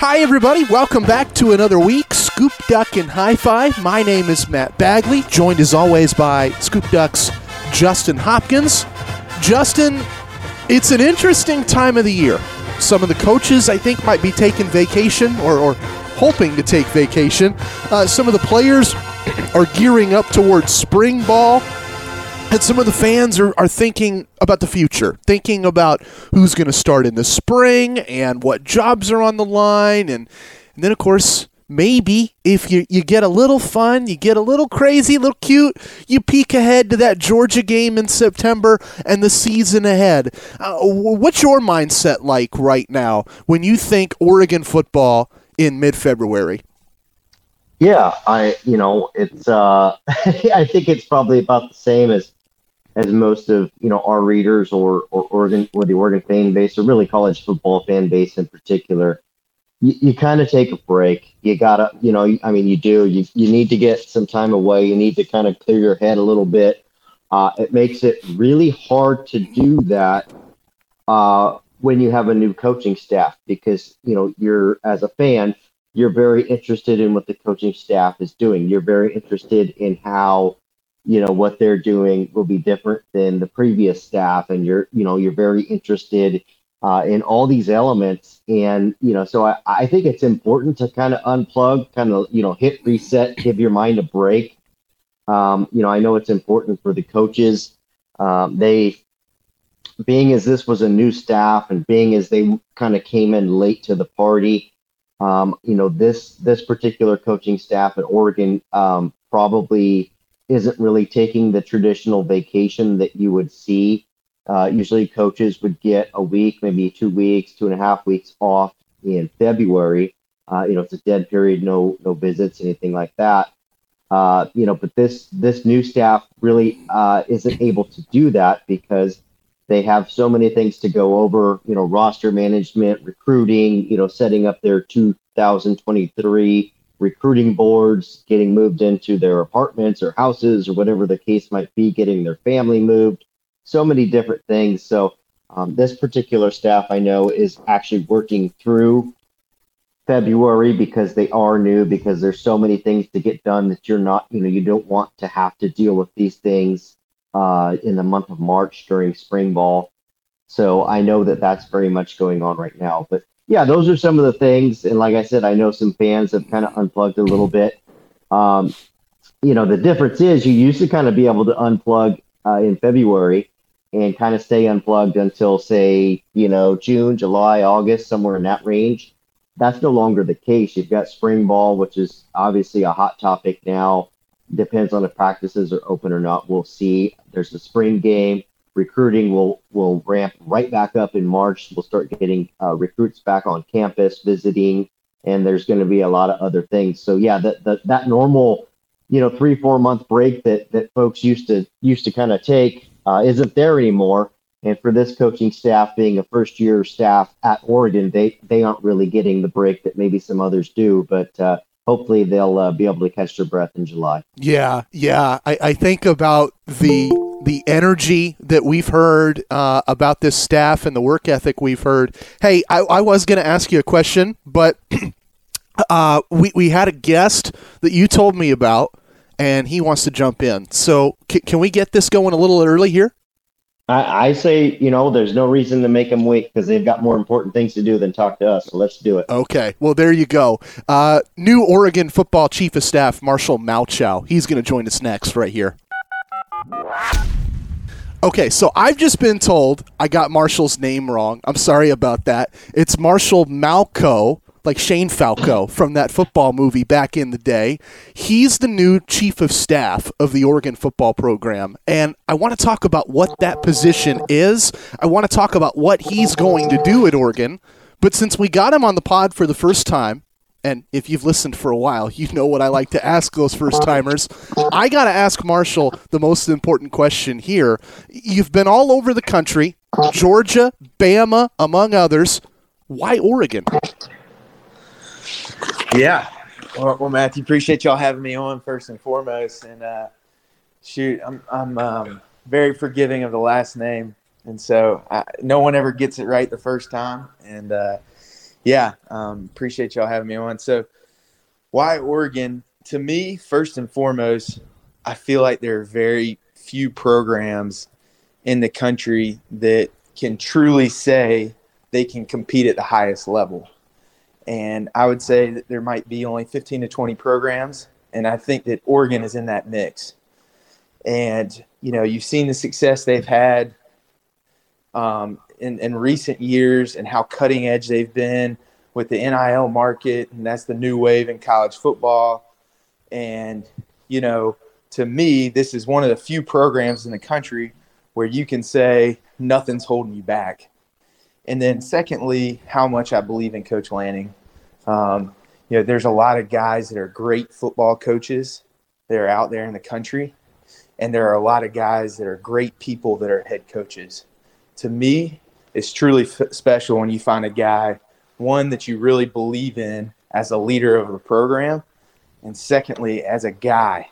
Hi, everybody. Welcome back to another week, Scoop Duck and Hi Fi. My name is Matt Bagley, joined as always by Scoop Duck's Justin Hopkins. Justin, it's an interesting time of the year. Some of the coaches, I think, might be taking vacation or, or hoping to take vacation. Uh, some of the players are gearing up towards spring ball. And some of the fans are, are thinking about the future, thinking about who's going to start in the spring and what jobs are on the line. And, and then, of course, maybe if you, you get a little fun, you get a little crazy, a little cute, you peek ahead to that Georgia game in September and the season ahead. Uh, what's your mindset like right now when you think Oregon football in mid February? Yeah, I you know it's uh, I think it's probably about the same as as most of you know our readers or or Oregon or the Oregon fan base or really college football fan base in particular. You, you kind of take a break. You gotta, you know, I mean, you do. You you need to get some time away. You need to kind of clear your head a little bit. Uh, it makes it really hard to do that uh, when you have a new coaching staff because you know you're as a fan you're very interested in what the coaching staff is doing. You're very interested in how you know what they're doing will be different than the previous staff and you're you know you're very interested uh, in all these elements. And you know so I, I think it's important to kind of unplug kind of you know hit reset give your mind a break. Um, you know i know it's important for the coaches. Um, they being as this was a new staff and being as they kind of came in late to the party um, you know this this particular coaching staff at oregon um, probably isn't really taking the traditional vacation that you would see. Uh, usually, coaches would get a week, maybe two weeks, two and a half weeks off in February. Uh, you know, it's a dead period, no no visits, anything like that. Uh, you know, but this this new staff really uh, isn't able to do that because they have so many things to go over. You know, roster management, recruiting. You know, setting up their 2023 recruiting boards, getting moved into their apartments or houses or whatever the case might be, getting their family moved, so many different things. So, um, this particular staff I know is actually working through February because they are new, because there's so many things to get done that you're not, you know, you don't want to have to deal with these things uh, in the month of March during spring ball. So I know that that's very much going on right now. But yeah, those are some of the things. And like I said, I know some fans have kind of unplugged a little bit. Um, you know, the difference is you used to kind of be able to unplug uh, in February and kind of stay unplugged until, say, you know, June, July, August, somewhere in that range. That's no longer the case. You've got spring ball, which is obviously a hot topic now. Depends on if practices are open or not. We'll see. There's the spring game recruiting will will ramp right back up in March. We'll start getting uh, recruits back on campus visiting, and there's going to be a lot of other things. So yeah, that that, that normal, you know, three four month break that that folks used to used to kind of take uh, isn't there anymore. And for this coaching staff being a first year staff at Oregon, they they aren't really getting the break that maybe some others do. But uh, hopefully they'll uh, be able to catch their breath in July. Yeah, yeah. I, I think about the the energy that we've heard uh, about this staff and the work ethic we've heard. Hey, I, I was going to ask you a question, but uh, we, we had a guest that you told me about, and he wants to jump in. So, c- can we get this going a little early here? I, I say, you know, there's no reason to make them wait because they've got more important things to do than talk to us. So let's do it. Okay. Well, there you go. Uh, new Oregon football chief of staff, Marshall Malchow. He's going to join us next right here. Okay, so I've just been told I got Marshall's name wrong. I'm sorry about that. It's Marshall Malchow, like Shane Falco from that football movie back in the day. He's the new chief of staff of the Oregon football program. And I want to talk about what that position is. I want to talk about what he's going to do at Oregon. But since we got him on the pod for the first time, and if you've listened for a while, you know what I like to ask those first timers. I got to ask Marshall the most important question here. You've been all over the country, Georgia, Bama, among others. Why Oregon? Yeah. Well, well Matthew, appreciate y'all having me on first and foremost. And uh, shoot, I'm, I'm um, very forgiving of the last name. And so I, no one ever gets it right the first time. And, uh, Yeah, um, appreciate y'all having me on. So, why Oregon? To me, first and foremost, I feel like there are very few programs in the country that can truly say they can compete at the highest level. And I would say that there might be only 15 to 20 programs. And I think that Oregon is in that mix. And, you know, you've seen the success they've had um, in, in recent years and how cutting edge they've been with the NIL market. And that's the new wave in college football. And, you know, to me, this is one of the few programs in the country where you can say nothing's holding you back. And then, secondly, how much I believe in Coach Lanning. Um, you know, there's a lot of guys that are great football coaches that are out there in the country, and there are a lot of guys that are great people that are head coaches. To me, it's truly f- special when you find a guy, one that you really believe in as a leader of a program, and secondly, as a guy.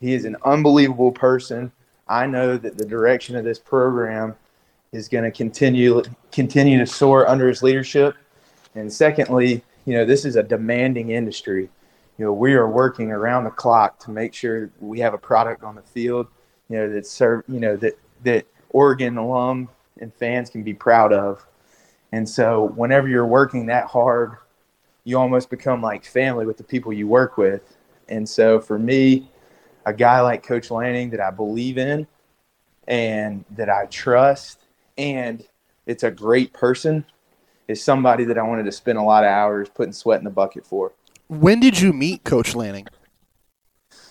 He is an unbelievable person. I know that the direction of this program is going to continue continue to soar under his leadership. And secondly, you know, this is a demanding industry. You know, we are working around the clock to make sure we have a product on the field, you know, that serve, you know, that that Oregon alum and fans can be proud of. And so whenever you're working that hard, you almost become like family with the people you work with. And so for me, a guy like Coach Lanning that I believe in and that I trust and it's a great person is somebody that I wanted to spend a lot of hours putting sweat in the bucket for. When did you meet Coach Lanning?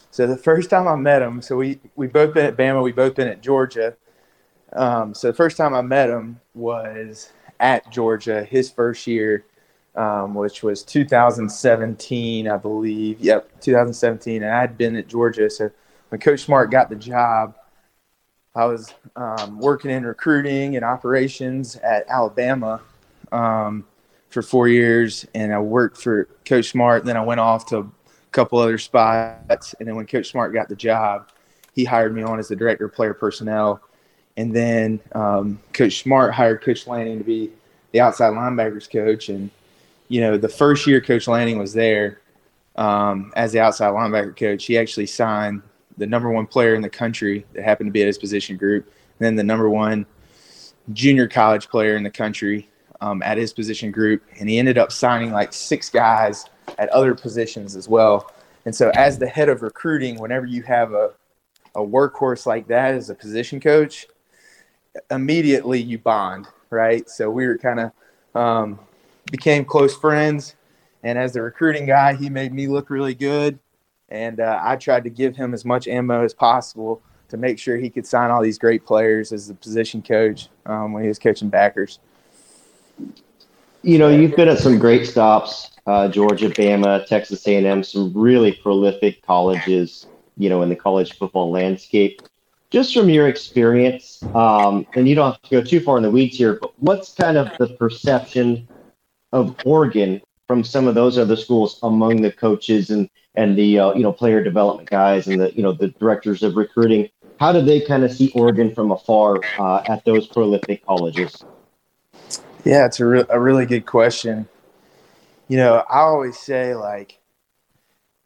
So the first time I met him, so we we both been at Bama, we both been at Georgia. Um, so the first time I met him was at Georgia, his first year, um, which was 2017, I believe. Yep, 2017, and I had been at Georgia. So when Coach Smart got the job, I was um, working in recruiting and operations at Alabama um, for four years, and I worked for Coach Smart. Then I went off to a couple other spots, and then when Coach Smart got the job, he hired me on as the director of player personnel. And then um, Coach Smart hired Coach Lanning to be the outside linebackers coach. And you know, the first year Coach Lanning was there um, as the outside linebacker coach, he actually signed the number one player in the country that happened to be at his position group, and then the number one junior college player in the country um, at his position group. And he ended up signing like six guys at other positions as well. And so, as the head of recruiting, whenever you have a, a workhorse like that as a position coach, immediately you bond, right? So, we were kind of um, became close friends. And as the recruiting guy, he made me look really good and uh, I tried to give him as much ammo as possible to make sure he could sign all these great players as the position coach um, when he was coaching backers. You know, you've been at some great stops: uh, Georgia, Bama, Texas A&M, some really prolific colleges. You know, in the college football landscape. Just from your experience, um, and you don't have to go too far in the weeds here, but what's kind of the perception of Oregon from some of those other schools among the coaches and and the uh, you know player development guys and the you know the directors of recruiting? How do they kind of see oregon from afar uh, at those prolific colleges? Yeah it's a, re- a really good question. You know i always say like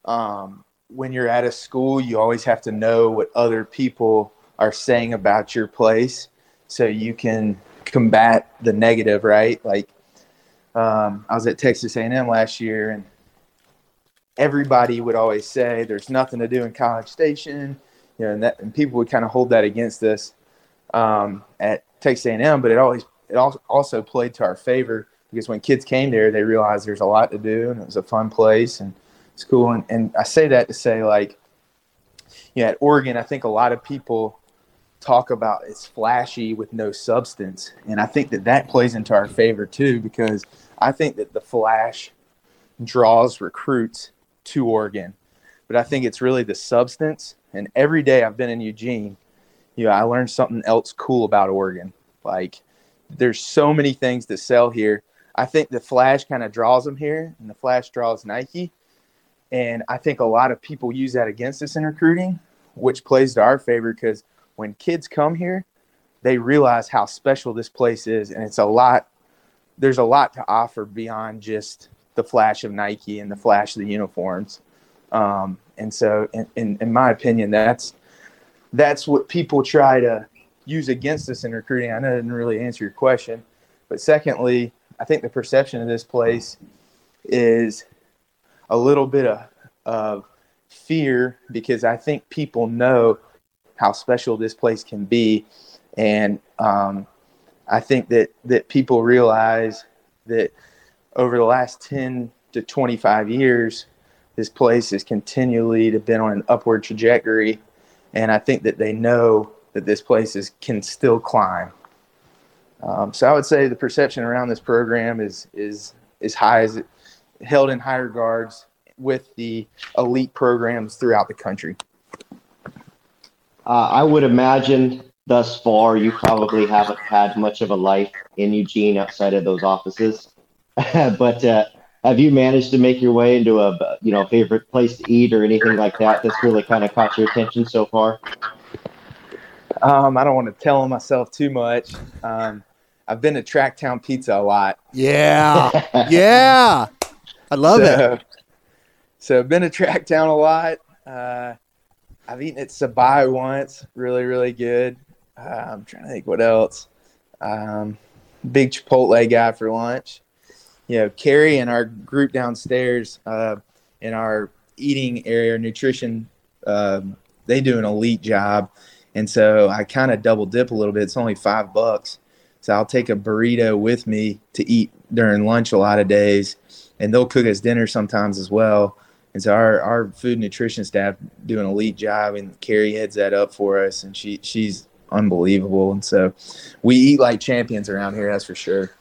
um, when you're at a school you always have to know what other people are saying about your place so you can combat the negative right like um, i was at texas a&m last year and everybody would always say there's nothing to do in College Station, you know, and, that, and people would kind of hold that against us um, at Texas A&M, but it always it also played to our favor because when kids came there, they realized there's a lot to do and it was a fun place and it's cool. And, and I say that to say like, you know, at Oregon, I think a lot of people talk about it's flashy with no substance, and I think that that plays into our favor too because I think that the flash draws recruits to Oregon. But I think it's really the substance. And every day I've been in Eugene, you know, I learned something else cool about Oregon. Like there's so many things to sell here. I think the Flash kind of draws them here, and the Flash draws Nike. And I think a lot of people use that against us in recruiting, which plays to our favor because when kids come here, they realize how special this place is, and it's a lot there's a lot to offer beyond just the flash of Nike and the flash of the uniforms. Um, and so, in, in, in, my opinion, that's that's what people try to use against us in recruiting. I know I didn't really answer your question, but secondly, I think the perception of this place is a little bit of, of fear because I think people know how special this place can be, and um, I think that that people realize that over the last ten to twenty five years, this place has continually been on an upward trajectory, and I think that they know that this place is can still climb. Um, so I would say the perception around this program is is is high as held in high regards with the elite programs throughout the country. Uh, I would imagine thus far you probably haven't had much of a life in Eugene outside of those offices, but uh, have you managed to make your way into a you know favorite place to eat or anything like that that's really kind of caught your attention so far? Um, I don't want to tell myself too much. Um, I've been to Tracktown Pizza a lot. Yeah, yeah, I love so, it. So I've been to Tracktown a lot. Uh, I've eaten at Sabai once, really, really good. Uh, I'm trying to think what else. Um, big Chipotle guy for lunch. You know, Carrie and our group downstairs uh, in our eating area, nutrition, uh, they do an elite job. And so I kind of double dip a little bit. It's only five bucks. So I'll take a burrito with me to eat during lunch a lot of days. And they'll cook us dinner sometimes as well. And so our, our food nutrition staff do an elite job and Carrie heads that up for us and she she's unbelievable. And so we eat like champions around here, that's for sure.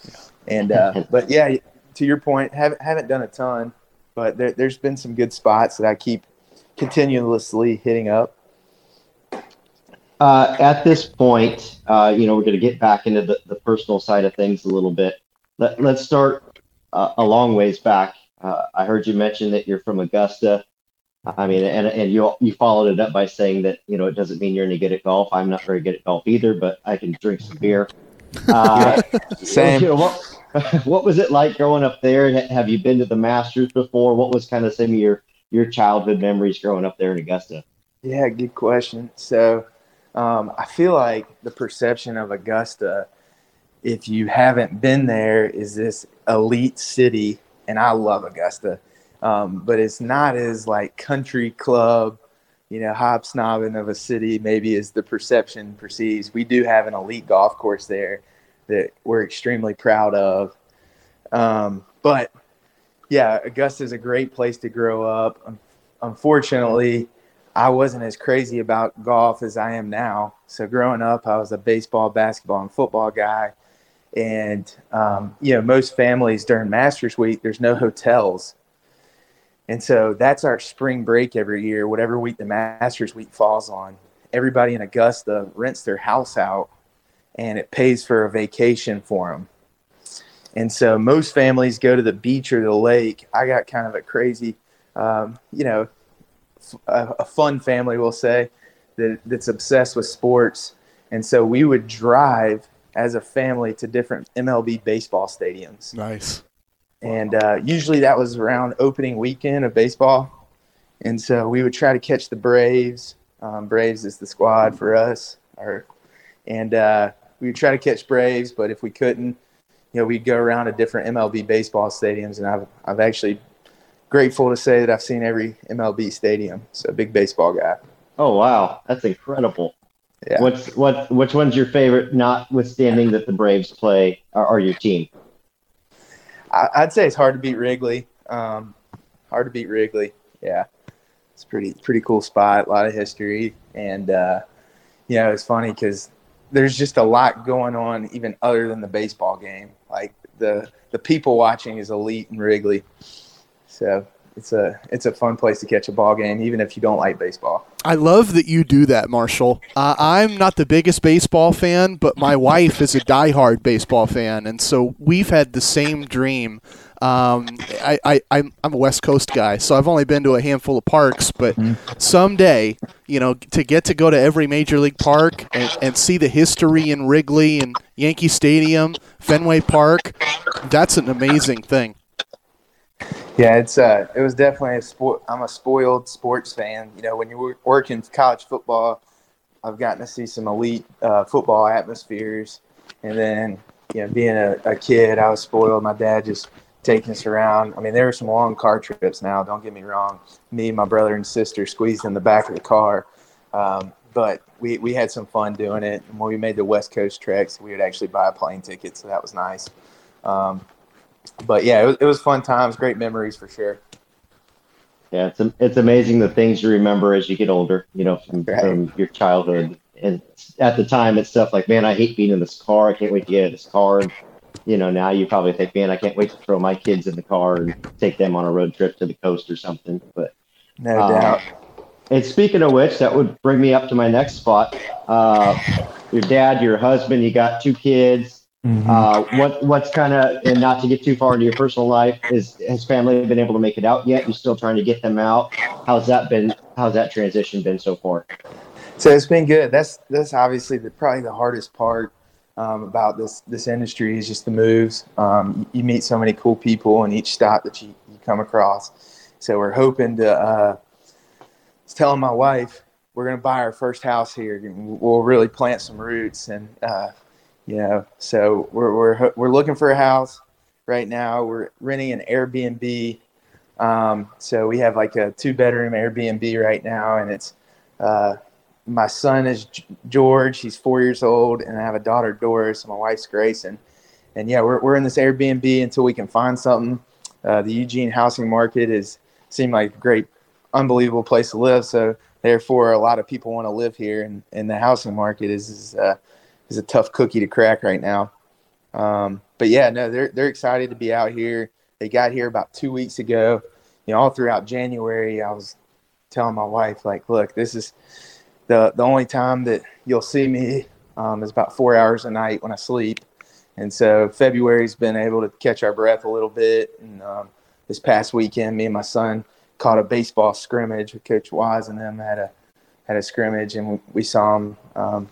And uh, but yeah, to your point, haven't haven't done a ton, but there, has been some good spots that I keep continuously hitting up. Uh, at this point, uh, you know, we're going to get back into the, the personal side of things a little bit. Let, let's start uh, a long ways back. Uh, I heard you mention that you're from Augusta. I mean, and and you you followed it up by saying that you know it doesn't mean you're any good at golf. I'm not very good at golf either, but I can drink some beer. Uh, Same. You know, what, what was it like growing up there? Have you been to the Masters before? What was kind of some of your your childhood memories growing up there in Augusta? Yeah, good question. So, um, I feel like the perception of Augusta, if you haven't been there, is this elite city and I love Augusta, um, but it's not as like country club, you know, hobsnobbing of a city maybe as the perception perceives. We do have an elite golf course there that we're extremely proud of. Um, but yeah, Augusta is a great place to grow up. Unfortunately, I wasn't as crazy about golf as I am now. So growing up, I was a baseball, basketball, and football guy. And, um, you know, most families during Masters Week, there's no hotels. And so that's our spring break every year, whatever week the Masters Week falls on. Everybody in Augusta rents their house out and it pays for a vacation for them. And so most families go to the beach or the lake. I got kind of a crazy, um, you know, a, a, fun family, we'll say, that, that's obsessed with sports. And so we would drive as a family to different MLB baseball stadiums. Nice. And uh, usually that was around opening weekend of baseball. And so we would try to catch the Braves. Um, Braves is the squad for us. Or, and uh, we would try to catch Braves, but if we couldn't, you know, we'd go around to different MLB baseball stadiums. And I've, I've actually grateful to say that I've seen every MLB stadium. So big baseball guy. Oh, wow. That's incredible. Yeah. What's what? Which one's your favorite? Notwithstanding that the Braves play are, are your team. I, would say it's hard to beat Wrigley. Um, hard to beat Wrigley. Yeah, it's pretty pretty cool spot. A lot of history, and uh, you know it's funny because there's just a lot going on even other than the baseball game. Like the the people watching is elite in Wrigley. So it's a it's a fun place to catch a ball game, even if you don't like baseball. I love that you do that, Marshall. Uh, I'm not the biggest baseball fan, but my wife is a diehard baseball fan, and so we've had the same dream. Um, I, I, I'm, I'm a West Coast guy, so I've only been to a handful of parks, but mm-hmm. someday, you know, to get to go to every major league park and, and see the history in Wrigley and Yankee Stadium, Fenway Park, that's an amazing thing. Yeah, it's uh, it was definitely a sport. I'm a spoiled sports fan. You know, when you work in college football, I've gotten to see some elite uh, football atmospheres, and then you know, being a, a kid, I was spoiled. My dad just taking us around. I mean, there were some long car trips. Now, don't get me wrong. Me, my brother, and sister squeezed in the back of the car, um, but we we had some fun doing it. And when we made the West Coast treks, we would actually buy a plane ticket, so that was nice. Um, but yeah, it was, it was fun times, great memories for sure. Yeah, it's it's amazing the things you remember as you get older. You know, from, right. from your childhood. And at the time, it's stuff like, man, I hate being in this car. I can't wait to get in this car. And, you know, now you probably think, man, I can't wait to throw my kids in the car and take them on a road trip to the coast or something. But no uh, doubt. And speaking of which, that would bring me up to my next spot. Uh, your dad, your husband, you got two kids. Mm-hmm. Uh, what what's kind of and not to get too far into your personal life is has family been able to make it out yet? You're still trying to get them out? How's that been? How's that transition been so far? So it's been good. That's that's obviously the, probably the hardest part um, about this this industry is just the moves. Um, you, you, meet so many cool people in each stop that you, you come across. So we're hoping to. Uh, I was telling my wife we're going to buy our first house here. We'll really plant some roots and. Uh, you know so we're we're we're looking for a house right now. We're renting an airbnb. Um, so we have like a two bedroom airbnb right now and it's uh, my son is george. He's four years old and i have a daughter doris and my wife's grace and and yeah we're, we're in this airbnb until we can find something. Uh, the eugene housing market is seemed like a great unbelievable place to live. So therefore a lot of people want to live here and, and the housing market is, is uh, is a tough cookie to crack right now. Um, but yeah, no, they're they're excited to be out here. They got here about two weeks ago. You know, all throughout January, I was telling my wife like, look, this is the the only time that you'll see me um, is about four hours a night when I sleep. And so February's been able to catch our breath a little bit. And um, this past weekend, me and my son caught a baseball scrimmage with Coach Wise and them had a had a scrimmage, and we saw them um,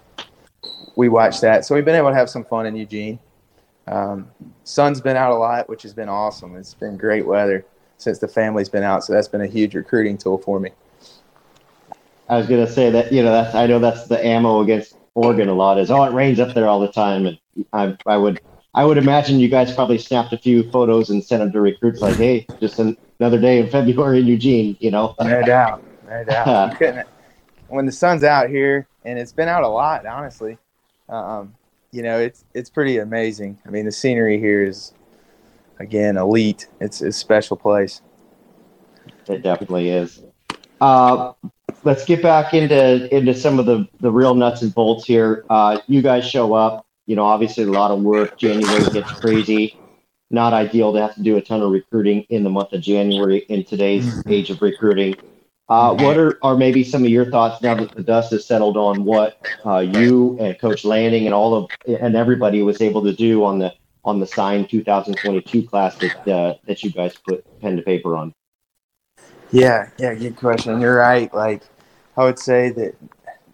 we watched that. So we've been able to have some fun in Eugene. Um, sun's been out a lot, which has been awesome. It's been great weather since the family's been out, so that's been a huge recruiting tool for me. I was gonna say that you know that's I know that's the ammo against Oregon a lot is oh it rains up there all the time and I I would I would imagine you guys probably snapped a few photos and sent them to recruits like hey just an, another day in February in Eugene you know no doubt no doubt when the sun's out here and it's been out a lot honestly um, you know, it's it's pretty amazing. I mean, the scenery here is again elite. It's, it's a special place. It definitely is. Uh, let's get back into into some of the the real nuts and bolts here. Uh, you guys show up. You know, obviously a lot of work. January gets crazy. Not ideal to have to do a ton of recruiting in the month of January in today's mm-hmm. age of recruiting. Uh, what are, are maybe some of your thoughts now that the dust has settled on what uh, you and Coach Lanning and all of and everybody was able to do on the on the signed 2022 class that uh, that you guys put pen to paper on? Yeah, yeah, good question. You're right. Like I would say that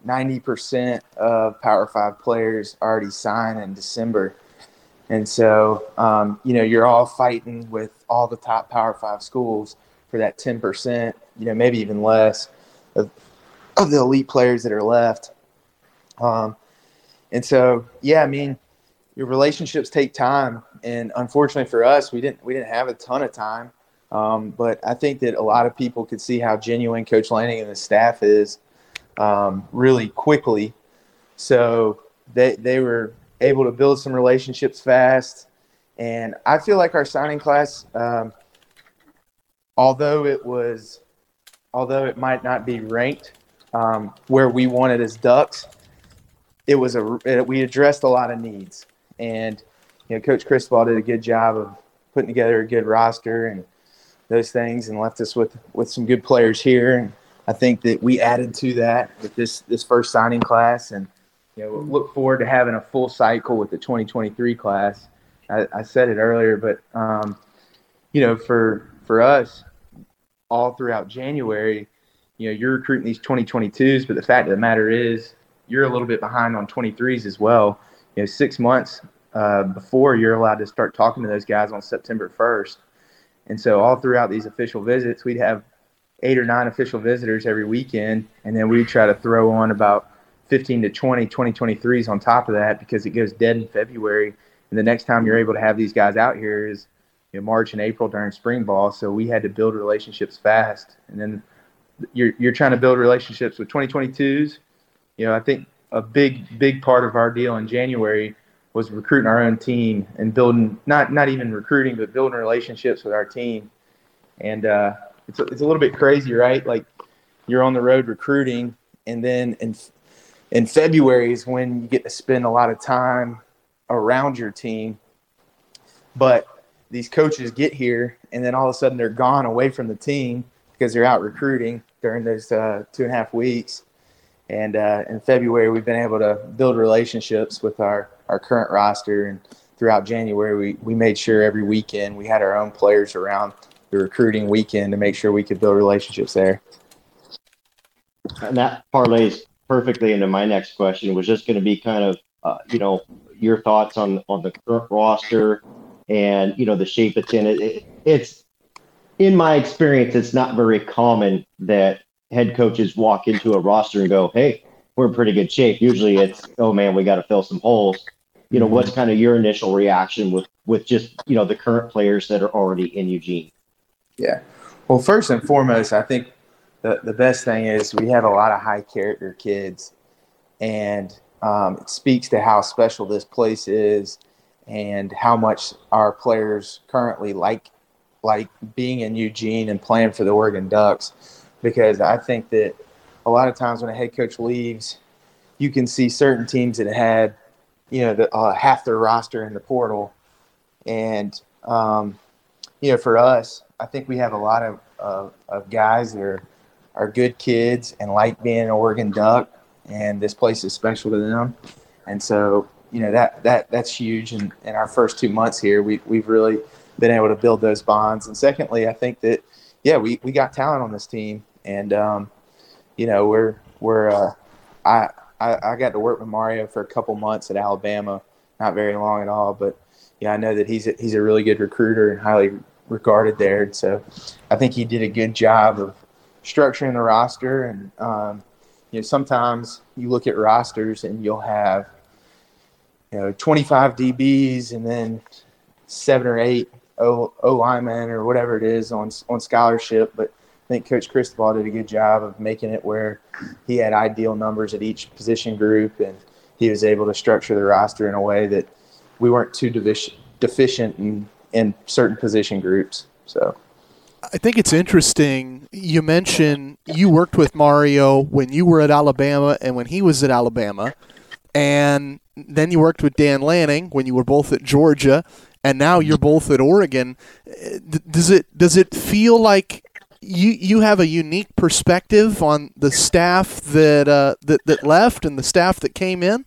90% of Power Five players already signed in December. And so, um, you know, you're all fighting with all the top Power Five schools for that 10% you know, maybe even less of, of the elite players that are left. Um, and so, yeah, I mean, your relationships take time, and unfortunately for us, we didn't we didn't have a ton of time. Um, but I think that a lot of people could see how genuine Coach Lanning and the staff is um, really quickly. So they they were able to build some relationships fast, and I feel like our signing class, um, although it was although it might not be ranked um, where we wanted as Ducks, it was a we addressed a lot of needs, and you know, Coach Cristobal did a good job of putting together a good roster, and those things and left us with with some good players here. And I think that we added to that with this this first signing class, and you know, look forward to having a full cycle with the 2023 class. I, I said it earlier, but um, you know, for for us, all throughout January, you know, you're recruiting these 2022s, but the fact of the matter is, you're a little bit behind on 23s as well. You know, six months uh, before you're allowed to start talking to those guys on September 1st. And so all throughout these official visits, we'd have eight or nine official visitors every weekend, and then we'd try to throw on about 15 to 20 2023s on top of that because it goes dead in February. And the next time you're able to have these guys out here is know, March and April during spring ball. So we had to build relationships fast. And then you're, you're trying to build relationships with 2022s. You know, I think a big, big part of our deal in January was recruiting our own team and building, not, not even recruiting, but building relationships with our team. And uh, it's, a, it's a little bit crazy, right? Like you're on the road recruiting, and then in, in February is when you get to spend a lot of time around your team. But these coaches get here, and then all of a sudden they're gone away from the team because they're out recruiting during those uh, two and a half weeks. And uh, in February, we've been able to build relationships with our, our current roster. And throughout January, we, we made sure every weekend we had our own players around the recruiting weekend to make sure we could build relationships there. And that parlays perfectly into my next question, was just going to be kind of, uh, you know, your thoughts on, on the current roster and, you know, the shape it's in. It, it, it's, in my experience, it's not very common that head coaches walk into a roster and go, "Hey, we're in pretty good shape." Usually, it's, "Oh man, we got to fill some holes." You know, what's kind of your initial reaction with with just you know the current players that are already in Eugene? Yeah, well, first and foremost, I think the the best thing is we have a lot of high character kids, and um, it speaks to how special this place is and how much our players currently like like being in Eugene and playing for the Oregon Ducks. Because I think that a lot of times when a head coach leaves, you can see certain teams that had, you know, the, uh, half their roster in the portal, and um, you know, for us, I think we have a lot of of, of guys that are are good kids and like being an Oregon Duck, and this place is special to them, and so you know that that that's huge. And in our first two months here, we we've really been able to build those bonds. And secondly, I think that yeah, we, we got talent on this team, and um, you know we're we're uh, I, I I got to work with Mario for a couple months at Alabama, not very long at all, but yeah, I know that he's a, he's a really good recruiter and highly regarded there. And so I think he did a good job of structuring the roster. And um, you know, sometimes you look at rosters and you'll have you know 25 DBs and then seven or eight O, o lineman or whatever it is on on scholarship. But I think Coach Cristobal did a good job of making it where he had ideal numbers at each position group, and he was able to structure the roster in a way that we weren't too deficient in, in certain position groups. So. I think it's interesting. You mentioned you worked with Mario when you were at Alabama and when he was at Alabama, and then you worked with Dan Lanning when you were both at Georgia and now you're both at Oregon. Does it does it feel like you you have a unique perspective on the staff that uh, that that left and the staff that came in?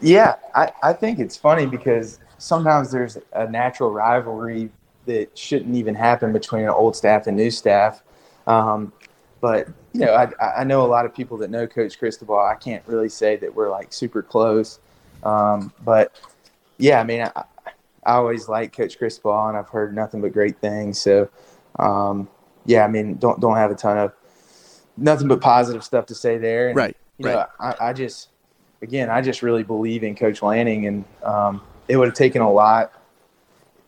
Yeah, I, I think it's funny because sometimes there's a natural rivalry that shouldn't even happen between an old staff and new staff. Um, but you know, I, I know a lot of people that know Coach Cristobal. I can't really say that we're like super close, um, but yeah, I mean, I, I always like Coach Cristobal, and I've heard nothing but great things. So, um, yeah, I mean, don't don't have a ton of nothing but positive stuff to say there. And, right. You right. know, I, I, just again, I just really believe in Coach Lanning, and um, it would have taken a lot.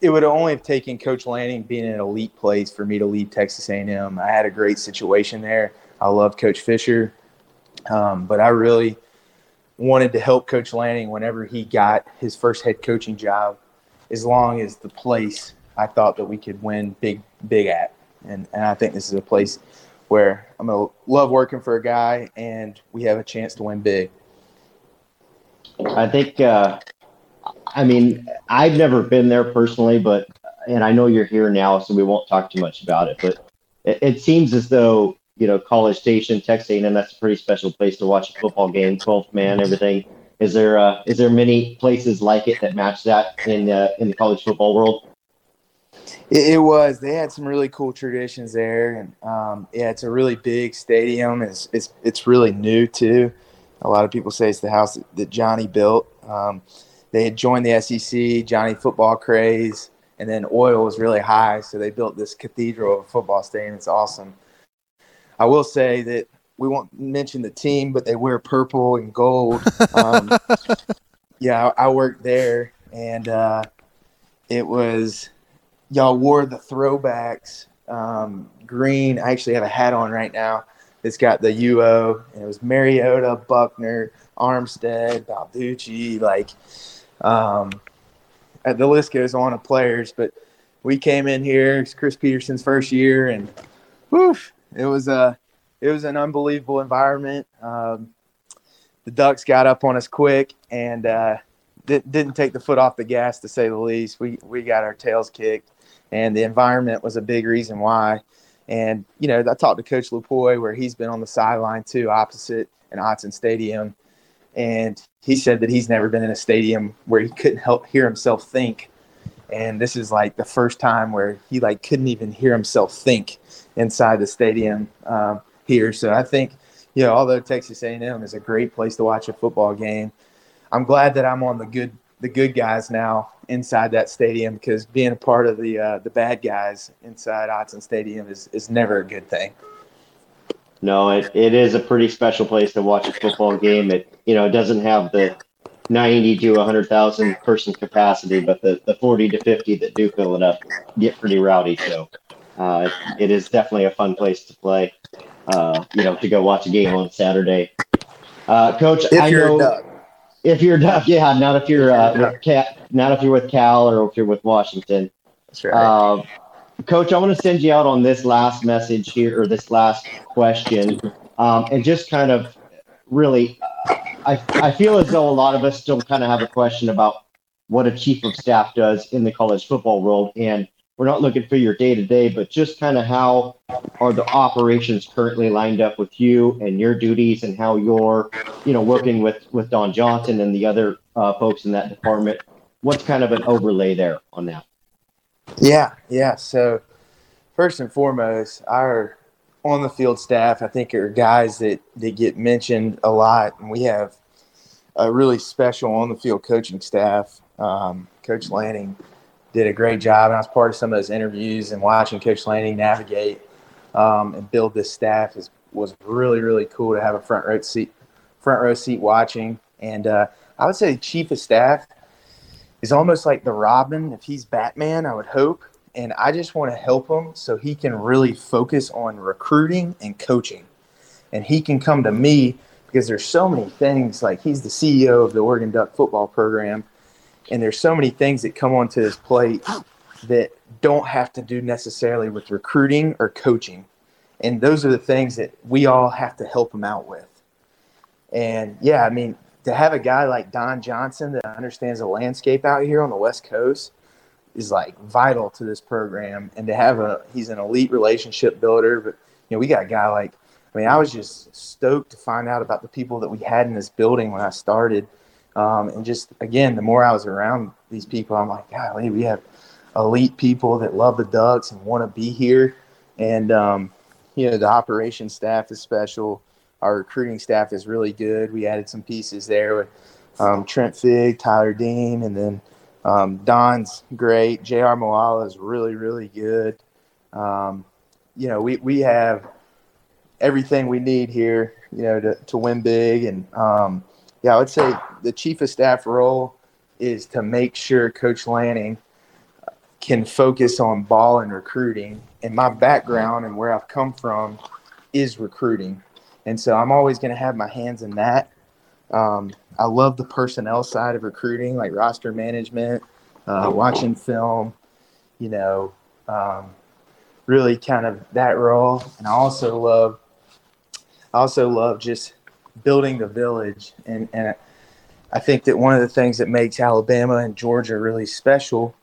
It would only have taken Coach Lanning being an elite place for me to leave Texas A&M. I had a great situation there. I love Coach Fisher, um, but I really wanted to help Coach Lanning whenever he got his first head coaching job, as long as the place I thought that we could win big, big at. And, and I think this is a place where I'm going to love working for a guy and we have a chance to win big. I think, uh, I mean, I've never been there personally, but and I know you're here now, so we won't talk too much about it, but it, it seems as though you know College Station, Texas A&M, that's a pretty special place to watch a football game, 12th man, everything. Is there uh, is there many places like it that match that in uh, in the college football world? It, it, was. They had some really cool traditions there, and um, yeah, it's a really big stadium. It's, it's it's really new too. A lot of people say it's the house that, that Johnny built. Um, they had joined the SEC, Johnny football craze, and then oil was really high, so they built this cathedral of a football stadium. It's awesome. I will say that we won't mention the team, but they wear purple and gold. Um, yeah, I, I, worked there, and uh, it was y'all wore the throwbacks um, green. I actually have a hat on right now. It's got the UO, and it was Mariota, Buckner, Armstead, Balducci, like um, uh, the list goes on of players. But we came in here, it's Chris Petersen's first year, and woof, it was a it was an unbelievable environment. Um, the Ducks got up on us quick and uh, didn't take the foot off the gas, to say the least. We we got our tails kicked, and the environment was a big reason why. And you know, I talked to Coach Lupoi where he's been on the sideline too, opposite in Autzen Stadium, and he said that he's never been in a stadium where he couldn't help hear himself think. And this is like the first time where he like couldn't even hear himself think inside the stadium um, here. So I think, you know, although Texas A&M is a great place to watch a football game, I'm glad that I'm on the good the good guys now inside that stadium because being a part of the uh, the bad guys inside Autzen Stadium is, is never a good thing. No, it, it is a pretty special place to watch a football game. It you know it doesn't have the ninety to hundred thousand person capacity, but the, the forty to fifty that do fill it up get pretty rowdy. So uh, it, it is definitely a fun place to play. Uh, you know, to go watch a game on Saturday. Uh, Coach, if I know if you're Duck, yeah, not if you're uh, with Cal, not if you're with Cal or if you're with Washington. That's right. Coach, I want to send you out on this last message here or this last question, um, and just kind of really, I I feel as though a lot of us still kind of have a question about what a chief of staff does in the college football world, and we're not looking for your day to day, but just kind of how are the operations currently lined up with you and your duties, and how you're, you know, working with with Don Johnson and the other uh, folks in that department. What's kind of an overlay there on that? Yeah, yeah. So first and foremost, our on the field staff, I think, are guys that that get mentioned a lot, and we have a really special on the field coaching staff. Um, Coach Lanning did a great job. And I was part of some of those interviews and watching Coach Lanning navigate um, and build this staff is, was really, really cool to have a front row seat, front row seat watching. And uh, I would say chief of staff is almost like the Robin. If he's Batman, I would hope. And I just want to help him so he can really focus on recruiting and coaching. And he can come to me because there's so many things. Like he's the CEO of the Oregon Duck football program and there's so many things that come onto his plate that don't have to do necessarily with recruiting or coaching. And those are the things that we all have to help him out with. And yeah, I mean, to have a guy like Don Johnson that understands the landscape out here on the West Coast is like vital to this program. And to have a, he's an elite relationship builder. But, you know, we got a guy like, I mean, I was just stoked to find out about the people that we had in this building when I started um, and just again, the more I was around these people, I'm like, golly, we have elite people that love the Ducks and want to be here. And um, you know, the operations staff is special. Our recruiting staff is really good. We added some pieces there with um, Trent Figg, Tyler Dean, and then um, Don's great. J.R. Moala is really, really good. Um, you know, we, we have everything we need here, you know, to, to win big. And, um, yeah, I would say the chief of staff role is to make sure Coach Lanning can focus on ball and recruiting. And my background and where I've come from is recruiting. And so I'm always going to have my hands in that. Um, I love the personnel side of recruiting, like roster management, uh, watching film, you know, um, really kind of that role. And I also love, I also love just building the village. And, and I think that one of the things that makes Alabama and Georgia really special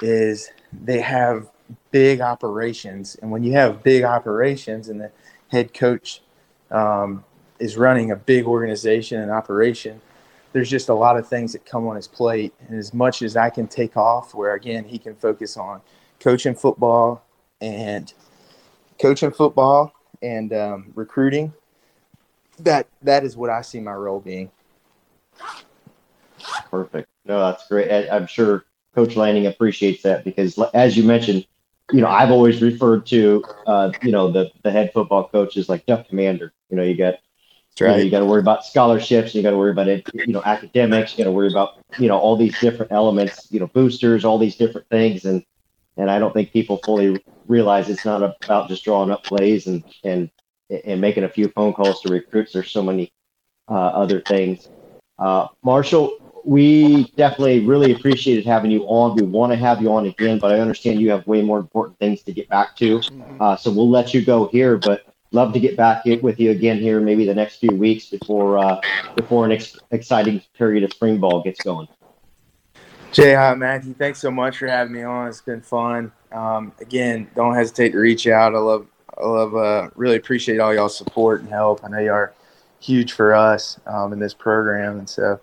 is they have big operations, and when you have big operations, and the head coach um, is running a big organization and operation, there's just a lot of things that come on his plate. And as much as I can take off, where again he can focus on coaching football and coaching football and um, recruiting, that that is what I see my role being. Perfect. No, that's great. I'm sure Coach Lanning appreciates that because, as you mentioned, you know, I've always referred to, uh, you know, the the head football coach is like duck commander. You know, you got, right. you, know, you got to worry about scholarships, you got to worry about it, you know, academics, you got to worry about, you know, all these different elements, you know, boosters, all these different things, and and I don't think people fully realize it's not about just drawing up plays and and and making a few phone calls to recruits. There's so many uh, other things. Uh, Marshall, we definitely really appreciated having you on. We want to have you on again, but I understand you have way more important things to get back to. Mm-hmm. Uh, so we'll let you go here, but love to get back with you again here, maybe the next few weeks before uh, before an ex- exciting period of spring ball gets going. Jay, hi, Matthew. Thanks so much for having me on. It's been fun. Um, again, don't hesitate to reach out. I love, I love, uh, really appreciate all y'all's support and help. I know you are huge for us um, in this program, and so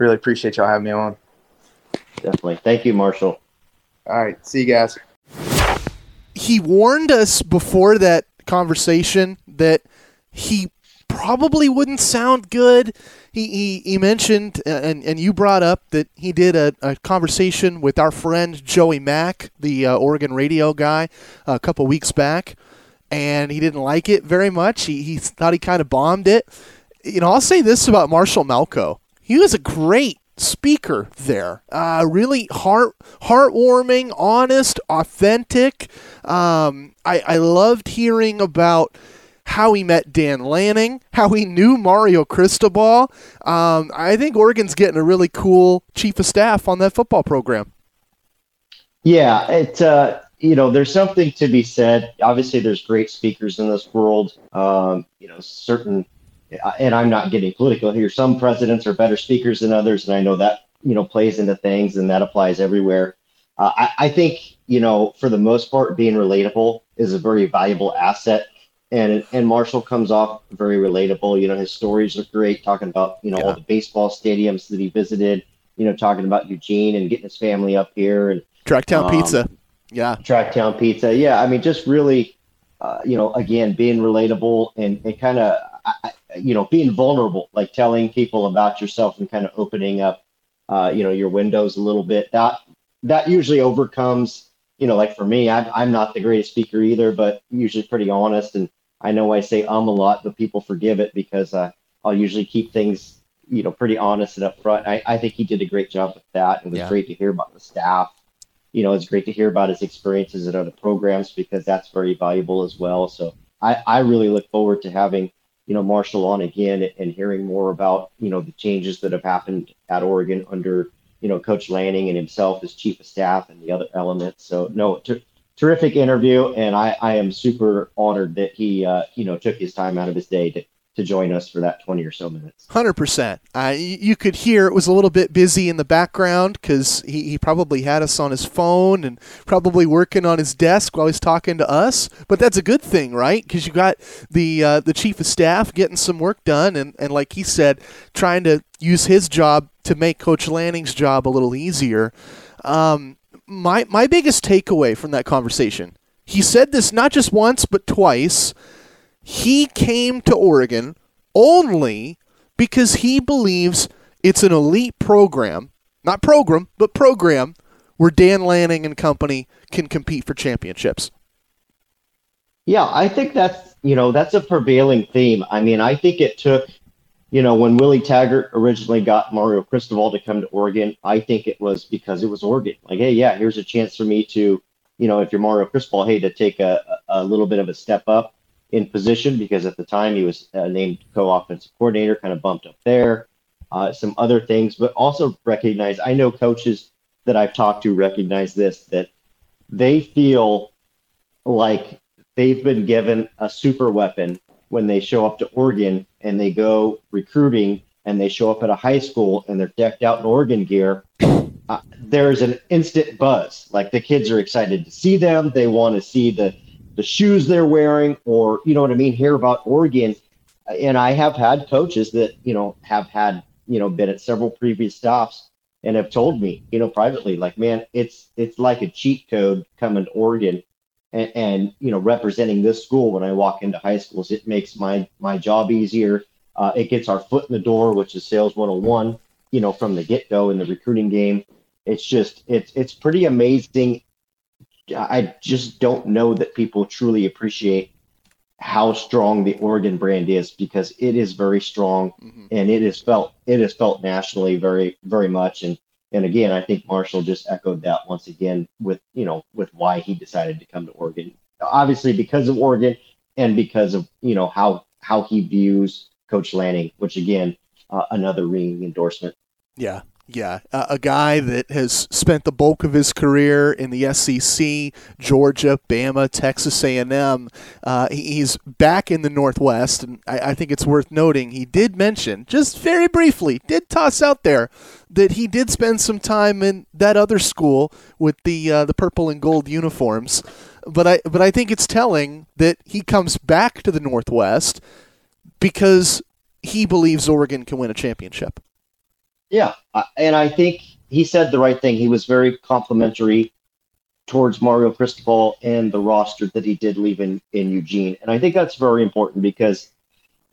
really appreciate y'all having me on. Definitely. Thank you, Marshall. All right. See you guys. He warned us before that conversation that he probably wouldn't sound good. He, he, he mentioned, and, and you brought up that he did a, a conversation with our friend Joey Mack, the uh, Oregon radio guy, a couple weeks back, and he didn't like it very much. He, he thought he kind of bombed it. You know, I'll say this about Marshall Malchow he was a great speaker there. Uh, really heart heartwarming, honest, authentic. Um, I, I loved hearing about how he met Dan Lanning, how he knew Mario Cristobal. Um, I think Oregon's getting a really cool chief of staff on that football program. Yeah, it uh, you know there's something to be said. Obviously, there's great speakers in this world. Um, you know, certain and I'm not getting political here. Some presidents are better speakers than others, and I know that you know plays into things, and that applies everywhere. Uh, I, I, think you know for the most part, being relatable is a very valuable asset, and and Marshall comes off very relatable. You know, his stories are great, talking about you know yeah. all the baseball stadiums that he visited. You know, talking about Eugene and getting his family up here and Tracktown um, Pizza. Yeah, Tracktown Pizza. Yeah, I mean, just really, uh, you know, again, being relatable and, and kind of you know, being vulnerable, like telling people about yourself and kind of opening up, uh, you know, your windows a little bit. That that usually overcomes, you know, like for me, I'm I'm not the greatest speaker either, but usually pretty honest. And I know I say um a lot, but people forgive it because uh, I'll usually keep things, you know, pretty honest and upfront. I, I think he did a great job with that. It was yeah. great to hear about the staff. You know, it's great to hear about his experiences at other programs because that's very valuable as well. So I, I really look forward to having you know, Marshall on again and hearing more about, you know, the changes that have happened at Oregon under, you know, Coach Lanning and himself as chief of staff and the other elements. So, no, t- terrific interview. And I, I am super honored that he, uh, you know, took his time out of his day to, to join us for that 20 or so minutes. 100%. Uh, you could hear it was a little bit busy in the background because he, he probably had us on his phone and probably working on his desk while he's talking to us. But that's a good thing, right? Because you got the uh, the chief of staff getting some work done and, and, like he said, trying to use his job to make Coach Lanning's job a little easier. Um, my, my biggest takeaway from that conversation, he said this not just once, but twice – he came to Oregon only because he believes it's an elite program, not program, but program where Dan Lanning and company can compete for championships. Yeah, I think that's you know that's a prevailing theme. I mean, I think it took you know when Willie Taggart originally got Mario Cristobal to come to Oregon, I think it was because it was Oregon. Like, hey, yeah, here's a chance for me to you know if you're Mario Cristobal, hey, to take a, a little bit of a step up in position because at the time he was uh, named co-offensive coordinator, kind of bumped up there. Uh, some other things, but also recognize. I know coaches that I've talked to recognize this that they feel like they've been given a super weapon when they show up to Oregon and they go recruiting and they show up at a high school and they're decked out in Oregon gear uh, there's an instant buzz. Like the kids are excited to see them. They want to see the the shoes they're wearing, or you know what I mean. Hear about Oregon, and I have had coaches that you know have had you know been at several previous stops and have told me you know privately like man it's it's like a cheat code coming to Oregon and, and, you know representing this school when I walk into high schools. It makes my my job easier. Uh, it gets our foot in the door which is sales 101 you know from the get-go in the recruiting game. It's just it's it's pretty amazing I just don't know that people truly appreciate how strong the Oregon brand is because it is very strong mm-hmm. and it is felt it is felt nationally very very much. And and again I think Marshall just echoed that once again with you know with why he decided to come to Oregon. Obviously because of Oregon and because of you know how how he views Coach Lanning which again uh, another ringing endorsement. Yeah yeah, uh, a guy that has spent the bulk of his career in the SEC, Georgia, Bama, Texas A&M. Uh, he's back in the Northwest, and I, I, think it's worth noting he did mention, just very briefly, did toss out there that he did spend some time in that other school with the uh, the purple and gold uniforms. But I but I think it's telling that he comes back to the Northwest because he believes Oregon can win a championship. Yeah, and I think he said the right thing. He was very complimentary towards Mario Cristobal and the roster that he did leave in, in Eugene. And I think that's very important because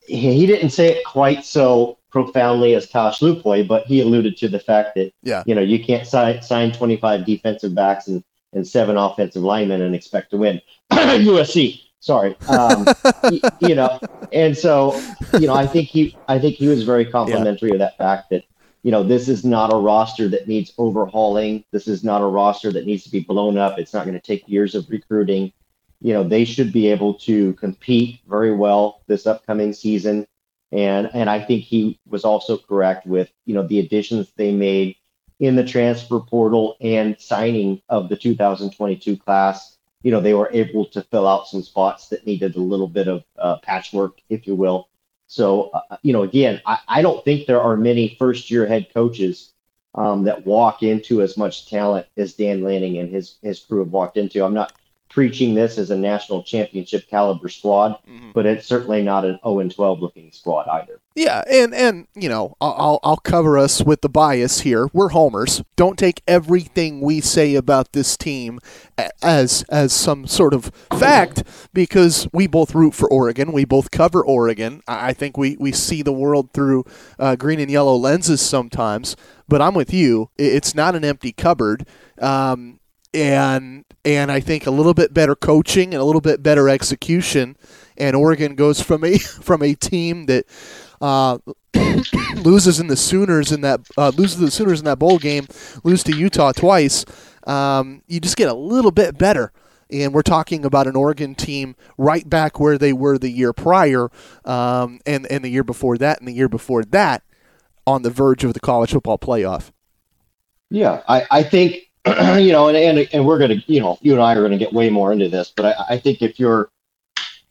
he, he didn't say it quite so profoundly as Tosh Lupoi, but he alluded to the fact that yeah. you know you can't sign, sign 25 defensive backs and, and seven offensive linemen and expect to win. USC, sorry, um, you, you, know, and so you know I think he I think he was very complimentary yeah. of that fact that you know, this is not a roster that needs overhauling. This is not a roster that needs to be blown up. It's not going to take years of recruiting. You know, they should be able to compete very well this upcoming season. And and I think he was also correct with, you know, the additions they made in the transfer portal and signing of the 2022 class. You know, they were able to fill out some spots that needed a little bit of uh, patchwork, if you will. So, uh, you know, again, I, I, don't think there are many first year head coaches um, that walk into as much talent as Dan Lanning and his, his crew have walked into. I'm not preaching this as a national championship caliber squad, mm-hmm. but it's certainly not an 0 and 12 looking squad either. Yeah, and and you know, I'll I'll cover us with the bias here. We're homers. Don't take everything we say about this team as as some sort of fact because we both root for Oregon. We both cover Oregon. I think we we see the world through uh, green and yellow lenses sometimes. But I'm with you. It's not an empty cupboard. Um, and and I think a little bit better coaching and a little bit better execution, and Oregon goes from a from a team that uh, loses in the Sooners in that uh, loses the Sooners in that bowl game, lose to Utah twice. Um, you just get a little bit better. And we're talking about an Oregon team right back where they were the year prior, um, and and the year before that, and the year before that, on the verge of the college football playoff. Yeah, I, I think you know, and, and and we're gonna, you know, you and I are gonna get way more into this, but I, I think if your,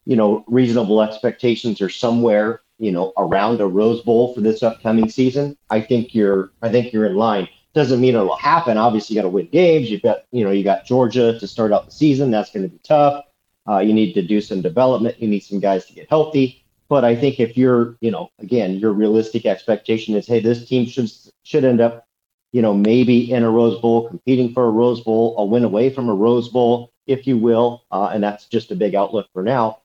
you know, reasonable expectations are somewhere, you know, around a Rose Bowl for this upcoming season, I think you're, I think you're in line. Doesn't mean it'll happen. Obviously, you got to win games. You've got, you know, you got Georgia to start out the season. That's going to be tough. Uh, you need to do some development. You need some guys to get healthy. But I think if you're, you know, again, your realistic expectation is, hey, this team should should end up you know, maybe in a Rose Bowl, competing for a Rose Bowl, a win away from a Rose Bowl, if you will. Uh, and that's just a big outlook for now.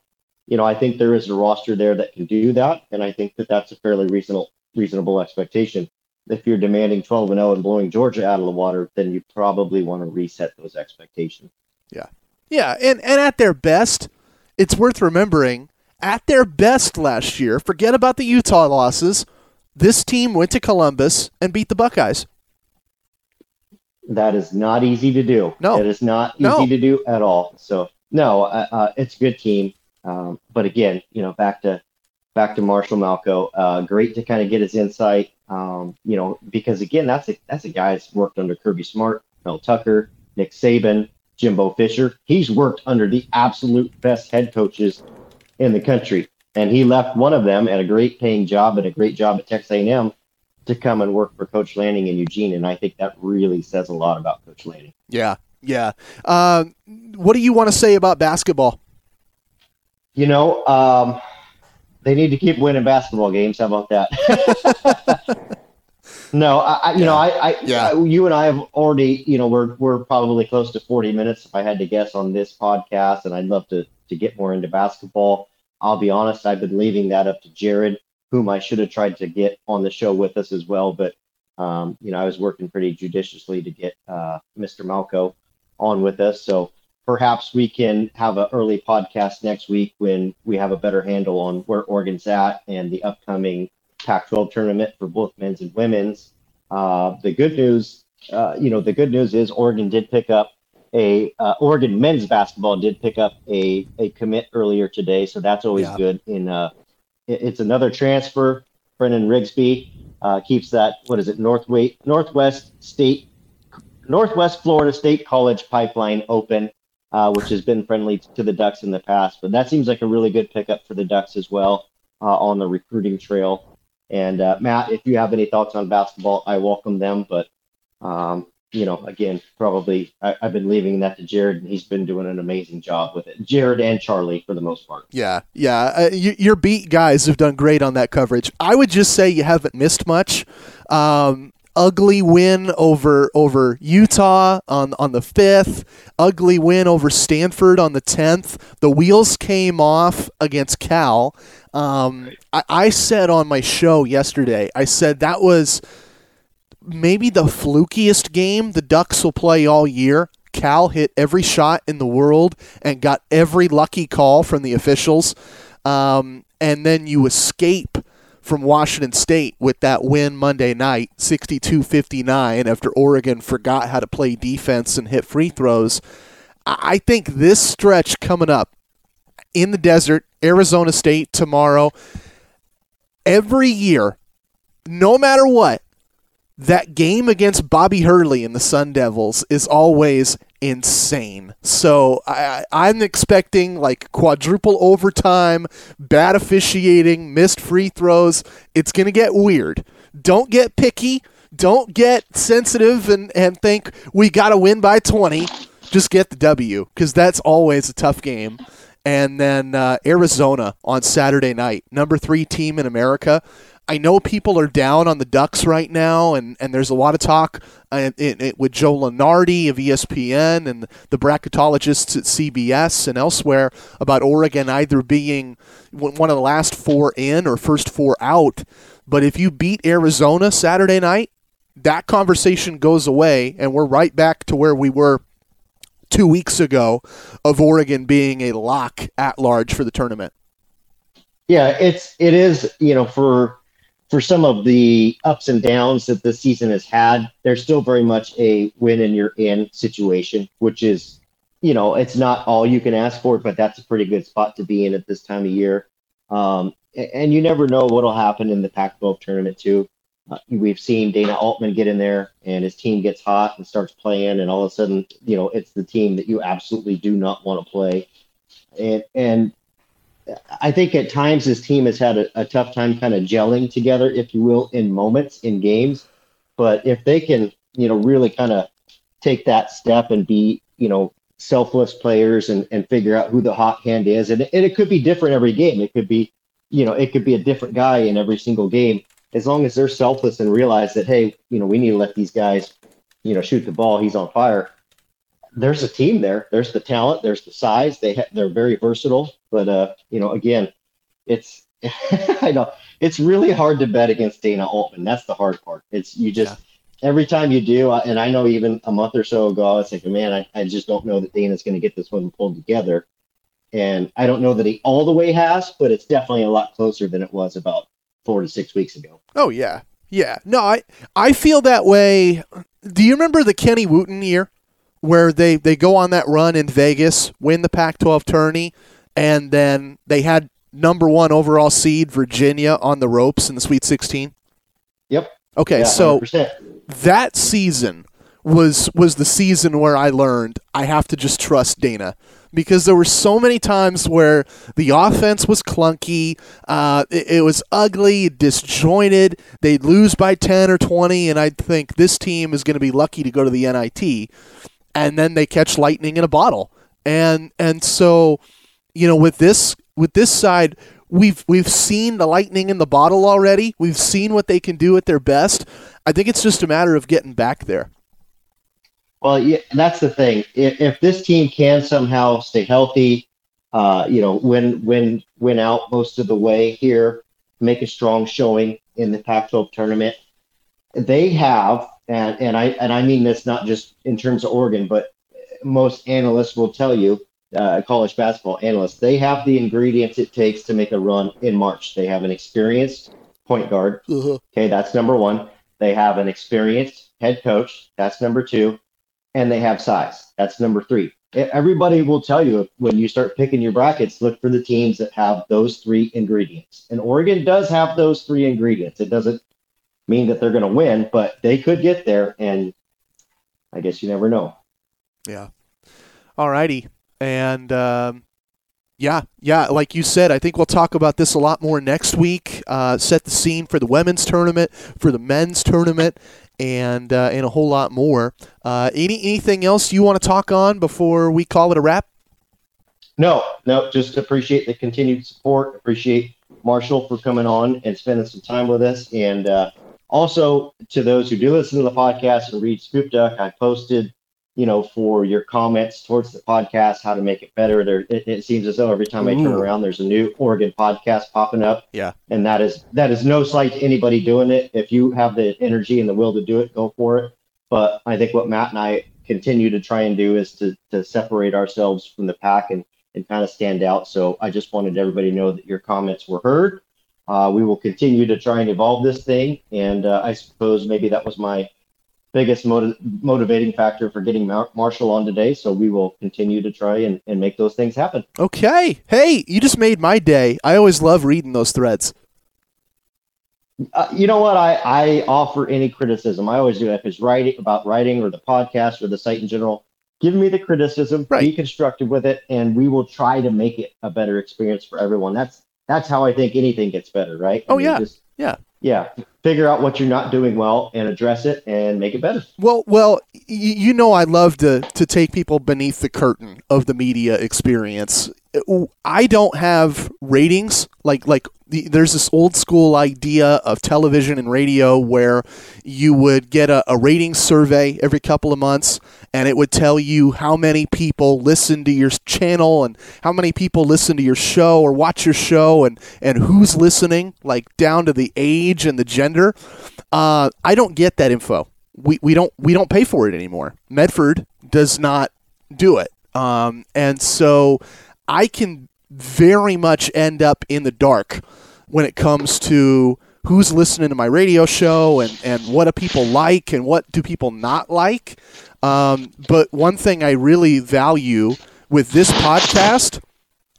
You know, I think there is a roster there that can do that, and I think that that's a fairly reasonable reasonable expectation. If you're demanding 12 and 0 and blowing Georgia out of the water, then you probably want to reset those expectations. Yeah, yeah, and and at their best, it's worth remembering. At their best last year, forget about the Utah losses. This team went to Columbus and beat the Buckeyes. That is not easy to do. No, it is not easy no. to do at all. So no, uh, uh, it's a good team. Um, but again, you know, back to back to Marshall Malchow. Uh, great to kind of get his insight. Um, you know, because again, that's a that's a guy that's worked under Kirby Smart, Mel Tucker, Nick Saban, Jimbo Fisher. He's worked under the absolute best head coaches in the country, and he left one of them at a great paying job and a great job at Texas A&M to come and work for Coach Lanning in Eugene, and I think that really says a lot about Coach Lanning. Yeah, yeah. Uh, what do you want to say about basketball? You know, um, they need to keep winning basketball games. How about that? no, I, I you yeah. know, I, I, yeah. you and I have already, you know, we're we're probably close to forty minutes if I had to guess on this podcast, and I'd love to to get more into basketball. I'll be honest, I've been leaving that up to Jared, whom I should have tried to get on the show with us as well, but um, you know, I was working pretty judiciously to get uh, Mr. Malchow on with us. So perhaps we can have an early podcast next week when we have a better handle on where Oregon's at and the upcoming Pac-12 tournament for both men's and women's. Uh, the good news, uh, you know, the good news is Oregon did pick up a uh, Oregon men's basketball did pick up a a commit earlier today, so that's always yeah. good. In uh, it's another transfer. Brennan Rigsby uh, keeps that. What is it? Northwest Northwest State Northwest Florida State College pipeline open uh, which has been friendly to the Ducks in the past. But that seems like a really good pickup for the Ducks as well uh, on the recruiting trail. And uh, Matt, if you have any thoughts on basketball, I welcome them. But um, you know, again, probably I, have been leaving that to Jared, and he's been doing an amazing job with it. Jared and Charlie, for the most part. Yeah, yeah. Uh, you, your beat guys have done great on that coverage. I would just say you haven't missed much. Um, ugly win over over Utah on on the fifth, ugly win over Stanford on the tenth. The wheels came off against Cal. Um, I, I said on my show yesterday, I said that was maybe the flukiest game the Ducks will play all year. Cal hit every shot in the world and got every lucky call from the officials. Um, and then you escape from Washington State with that win Monday night, 62 59, after Oregon forgot how to play defense and hit free throws. I think this stretch coming up in the desert, Arizona State tomorrow, every year, no matter what, that game against Bobby Hurley and the Sun Devils is always insane. So I, I'm expecting like quadruple overtime, bad officiating, missed free throws. It's going to get weird. Don't get picky. Don't get sensitive and, and think we got to win by 20. Just get the W because that's always a tough game. And then uh, Arizona on Saturday night, number three team in America. I know people are down on the Ducks right now, and, and there's a lot of talk uh, it, it, with Joe Lunardi of ESPN and the bracketologists at CBS and elsewhere about Oregon either being one of the last four in or first four out. But if you beat Arizona Saturday night, that conversation goes away, and we're right back to where we were two weeks ago of Oregon being a lock at large for the tournament. Yeah, it's it is you know for for some of the ups and downs that the season has had, there's still very much a win and you're in situation, which is, you know, it's not all you can ask for, but that's a pretty good spot to be in at this time of year. Um, and you never know what'll happen in the Pac-12 tournament too. Uh, we've seen Dana Altman get in there and his team gets hot and starts playing, and all of a sudden, you know, it's the team that you absolutely do not want to play. And and I think at times his team has had a, a tough time kind of gelling together, if you will, in moments in games. But if they can, you know, really kind of take that step and be, you know, selfless players and, and figure out who the hot hand is, and, and it could be different every game. It could be, you know, it could be a different guy in every single game. As long as they're selfless and realize that, hey, you know, we need to let these guys, you know, shoot the ball. He's on fire there's a team there. There's the talent. There's the size. They ha- they're very versatile. But uh, you know, again, it's I know it's really hard to bet against Dana Altman. That's the hard part. It's you just yeah. every time you do, and I know even a month or so ago, I was thinking, man, I, I just don't know that Dana's going to get this one pulled together. And I don't know that he all the way has, but it's definitely a lot closer than it was about four to six weeks ago. Oh yeah, yeah. No, I I feel that way. Do you remember the Kenny Wooten year? Where they, they go on that run in Vegas, win the Pac 12 tourney, and then they had number one overall seed Virginia on the ropes in the Sweet 16? Yep. Okay, yeah, so 100%. that season was was the season where I learned I have to just trust Dana because there were so many times where the offense was clunky, uh, it, it, was ugly, disjointed. They'd lose by ten or twenty, and I'd think this team is going to be lucky to go to the NIT, and then they catch lightning in a bottle, and and so you know with this with this side. We've we've seen the lightning in the bottle already. We've seen what they can do at their best. I think it's just a matter of getting back there. Well, yeah, that's the thing. If, if this team can somehow stay healthy, uh, you know, win win win out most of the way here, make a strong showing in the Pac-12 tournament, they have, and and I and I mean this not just in terms of Oregon, but most analysts will tell you, uh, college basketball analysts, they have the ingredients it takes to make a run in March. They have an experienced point guard. Uh-huh. Okay, that's number one. They have an experienced head coach. That's number two and they have size. That's number three. Everybody will tell you when you start picking your brackets, look for the teams that have those three ingredients. And Oregon does have those three ingredients. It doesn't mean that they're going to win, but they could get there. And I guess you never know. Yeah. All righty. And um, yeah, yeah, like you said, I think we'll talk about this a lot more next week. Uh, set the scene for the women's tournament, for the men's tournament, and uh, and a whole lot more. Uh, any anything else you want to talk on before we call it a wrap? No, no, just appreciate the continued support. Appreciate Marshall for coming on and spending some time with us, and uh, also to those who do listen to the podcast and read Scoop Duck, I posted you know, for your comments towards the podcast, how to make it better. There, it, it seems as though every time. I turn around, there's a new Oregon podcast popping up. Yeah, and that is that is no slight to anybody doing it. If you have the energy and the will to do it, go for it. But I think what Matt and I continue to try and do is to to separate ourselves from the pack and and kind of stand out. So I just wanted everybody to know that your comments were heard. Uh, we will continue to try and evolve this thing, and uh, I suppose maybe that was my biggest motiv- motivating factor for getting Mar- Marshall on today. So we will continue to try and, and make those things happen. Okay. Hey, you just made my day. I always love reading those threads. Uh, you know what? I, I offer any criticism. I always do. If it's writing about writing or the podcast or the site in general, give me the criticism. Right. Be constructive with it, and we will try to make it a better experience for everyone. That's that's how I think anything gets better, right? I oh mean, yeah, just, yeah. Yeah figure out what you're not doing well and address it and make it better well well you know i love to to take people beneath the curtain of the media experience i don't have ratings like like the, there's this old school idea of television and radio where you would get a, a rating survey every couple of months and it would tell you how many people listen to your channel and how many people listen to your show or watch your show and, and who's listening, like down to the age and the gender. Uh, I don't get that info. We, we don't we don't pay for it anymore. Medford does not do it, um, and so I can very much end up in the dark when it comes to who's listening to my radio show and, and what do people like and what do people not like. Um, but one thing I really value with this podcast,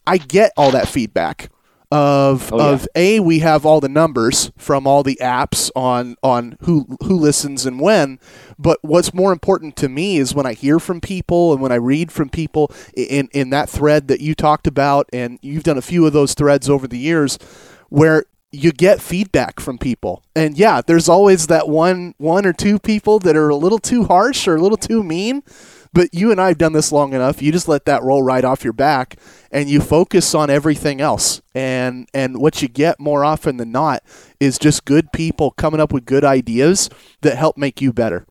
I get all that feedback of oh, yeah. of a we have all the numbers from all the apps on on who who listens and when but what's more important to me is when I hear from people and when I read from people in in that thread that you talked about and you've done a few of those threads over the years where you get feedback from people. And yeah, there's always that one one or two people that are a little too harsh or a little too mean. But you and I have done this long enough. You just let that roll right off your back and you focus on everything else. And and what you get more often than not is just good people coming up with good ideas that help make you better.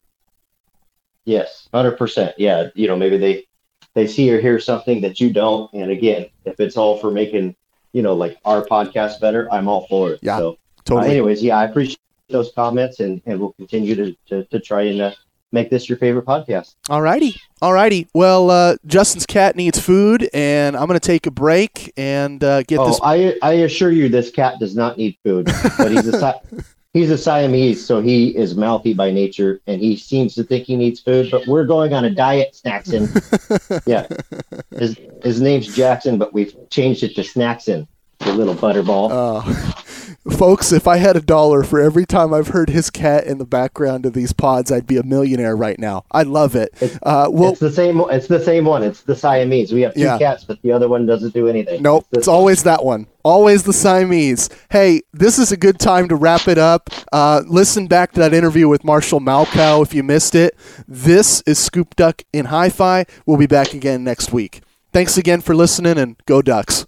Yes, 100%. Yeah, you know, maybe they they see or hear something that you don't and again, if it's all for making you know, like our podcast better, I'm all for it. Yeah. So, totally. Uh, anyways, yeah, I appreciate those comments and, and we'll continue to, to, to try and uh, make this your favorite podcast. All righty. All righty. Well, uh, Justin's cat needs food, and I'm going to take a break and uh, get oh, this. I, I assure you, this cat does not need food, but he's a. he's a Siamese, so he is mouthy by nature, and he seems to think he needs food. But we're going on a diet, Snackson. yeah, his his name's Jackson, but we've changed it to Snackson, the little butterball. Oh, folks, if I had a dollar for every time I've heard his cat in the background of these pods, I'd be a millionaire right now. I love it. Uh, well, it's the same. It's the same one. It's the Siamese. We have two Yeah. cats, but the other one doesn't do anything. Nope, It's it's always that one. Always the Siamese. Hey, this is a good time to wrap it up. Uh, listen back to that interview with Marshall Malchow if you missed it. This is Scoop Duck in Hi Fi. We'll be back again next week. Thanks again for listening and go Ducks.